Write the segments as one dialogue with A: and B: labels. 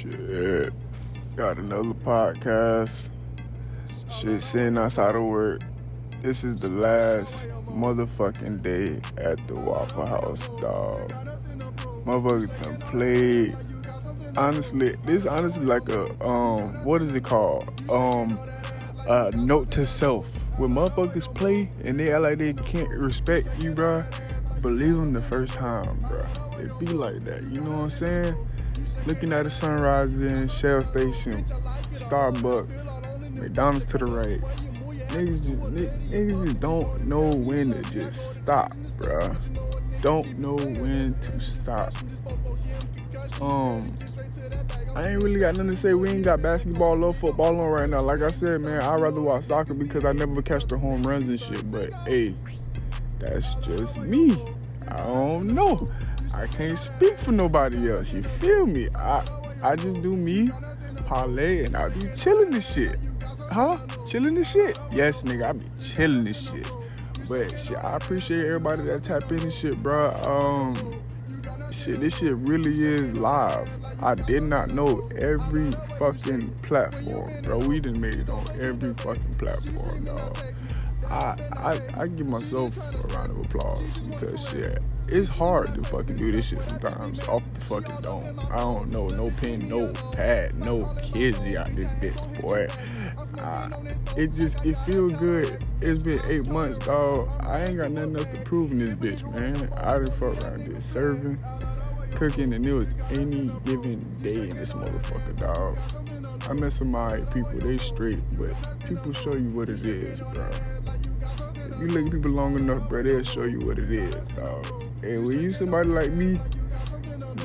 A: Shit. Got another podcast. Shit, sitting outside of work. This is the last motherfucking day at the Waffle House, dog. Motherfuckers done played. Honestly, this honestly like a um, what is it called? Um, a note to self. When motherfuckers play and they act like they can't respect you, bruh, believe them the first time, bruh. It be like that, you know what I'm saying? Looking at the sunrise in Shell Station, Starbucks, McDonald's to the right. Niggas just, niggas just don't know when to just stop, bruh. Don't know when to stop. Um, I ain't really got nothing to say. We ain't got basketball or football on right now. Like I said, man, I'd rather watch soccer because I never catch the home runs and shit. But hey, that's just me. I don't know. I can't speak for nobody else. You feel me? I I just do me, parlay, and I be chilling this shit. Huh? Chilling this shit? Yes, nigga, I be chilling this shit. But shit, I appreciate everybody that tap in and shit, bro. Um, shit, this shit really is live. I did not know every fucking platform, bro. We done made it on every fucking platform, dog. I, I I give myself a round of applause because shit, it's hard to fucking do this shit sometimes off the fucking dome. I don't know, no pen, no pad, no kids on this bitch, boy. Uh, it just it feel good. It's been eight months, dog. I ain't got nothing else to prove in this bitch, man. I done fuck around this serving, cooking, and it was any given day in this motherfucker, dog. I met some alright people, they straight, but people show you what it is, bro. You look at people long enough, bro, they'll show you what it is, dog. And when you somebody like me,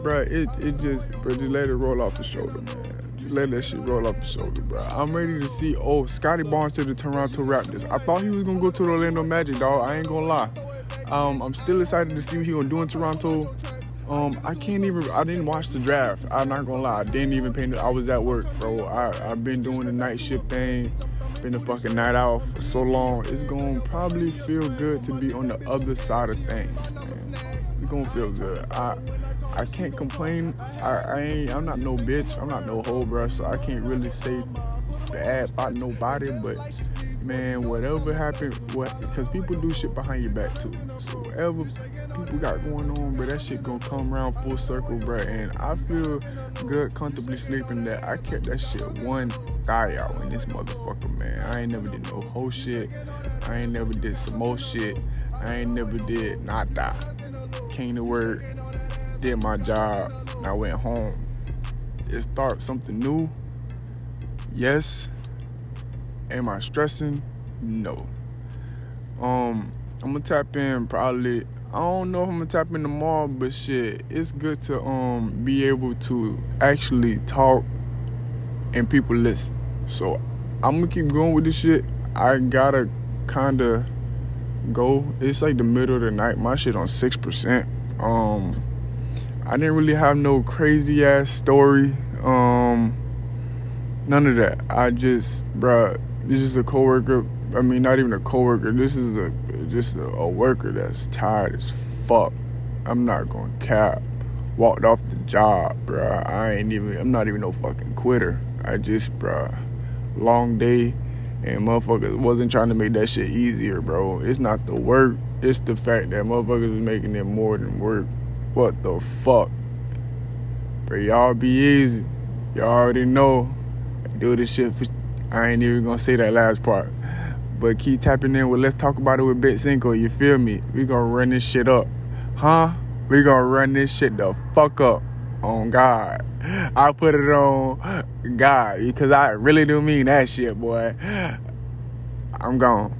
A: bro, it, it just, bro, just let it roll off the shoulder, man. Just let that shit roll off the shoulder, bro. I'm ready to see, oh, Scottie Barnes to the Toronto Raptors. I thought he was gonna go to the Orlando Magic, dog. I ain't gonna lie. Um, I'm still excited to see what he gonna do in Toronto. Um, I can't even. I didn't watch the draft. I'm not gonna lie. I didn't even pay. I was at work, bro. I I've been doing the night shift thing. Been a fucking night out for so long. It's gonna probably feel good to be on the other side of things, man. It's gonna feel good. I I can't complain. I, I ain't. I'm not no bitch. I'm not no hoe, bro. So I can't really say bad about nobody. But man, whatever happened, what because people do shit behind your back too. So whatever people got going on, bro, that shit gonna come around full circle, bro. And I feel good, comfortably sleeping that I kept that shit one thigh out in this motherfucker, man. I ain't never did no whole shit. I ain't never did some more shit. I ain't never did nada. Came to work, did my job, and I went home. It start something new. Yes. Am I stressing? No. Um, I'm gonna tap in probably. I don't know if I'm gonna tap in tomorrow, but shit, it's good to um be able to actually talk and people listen. So I'm gonna keep going with this shit. I gotta kinda go. It's like the middle of the night. My shit on six percent. Um, I didn't really have no crazy ass story. Um, none of that. I just, bruh, this is a coworker. I mean, not even a coworker. This is a just a, a worker that's tired as fuck. I'm not gonna cap. Walked off the job, bruh. I ain't even. I'm not even no fucking quitter. I just, bruh, long day, and motherfuckers wasn't trying to make that shit easier, bro. It's not the work. It's the fact that motherfuckers is making it more than work. What the fuck? But y'all be easy. Y'all already know. I do this shit for. I ain't even gonna say that last part. But keep tapping in with Let's Talk About It with Bet Cinco. You feel me? We gonna run this shit up. Huh? We gonna run this shit the fuck up. On God. I put it on God because I really do mean that shit, boy. I'm gone.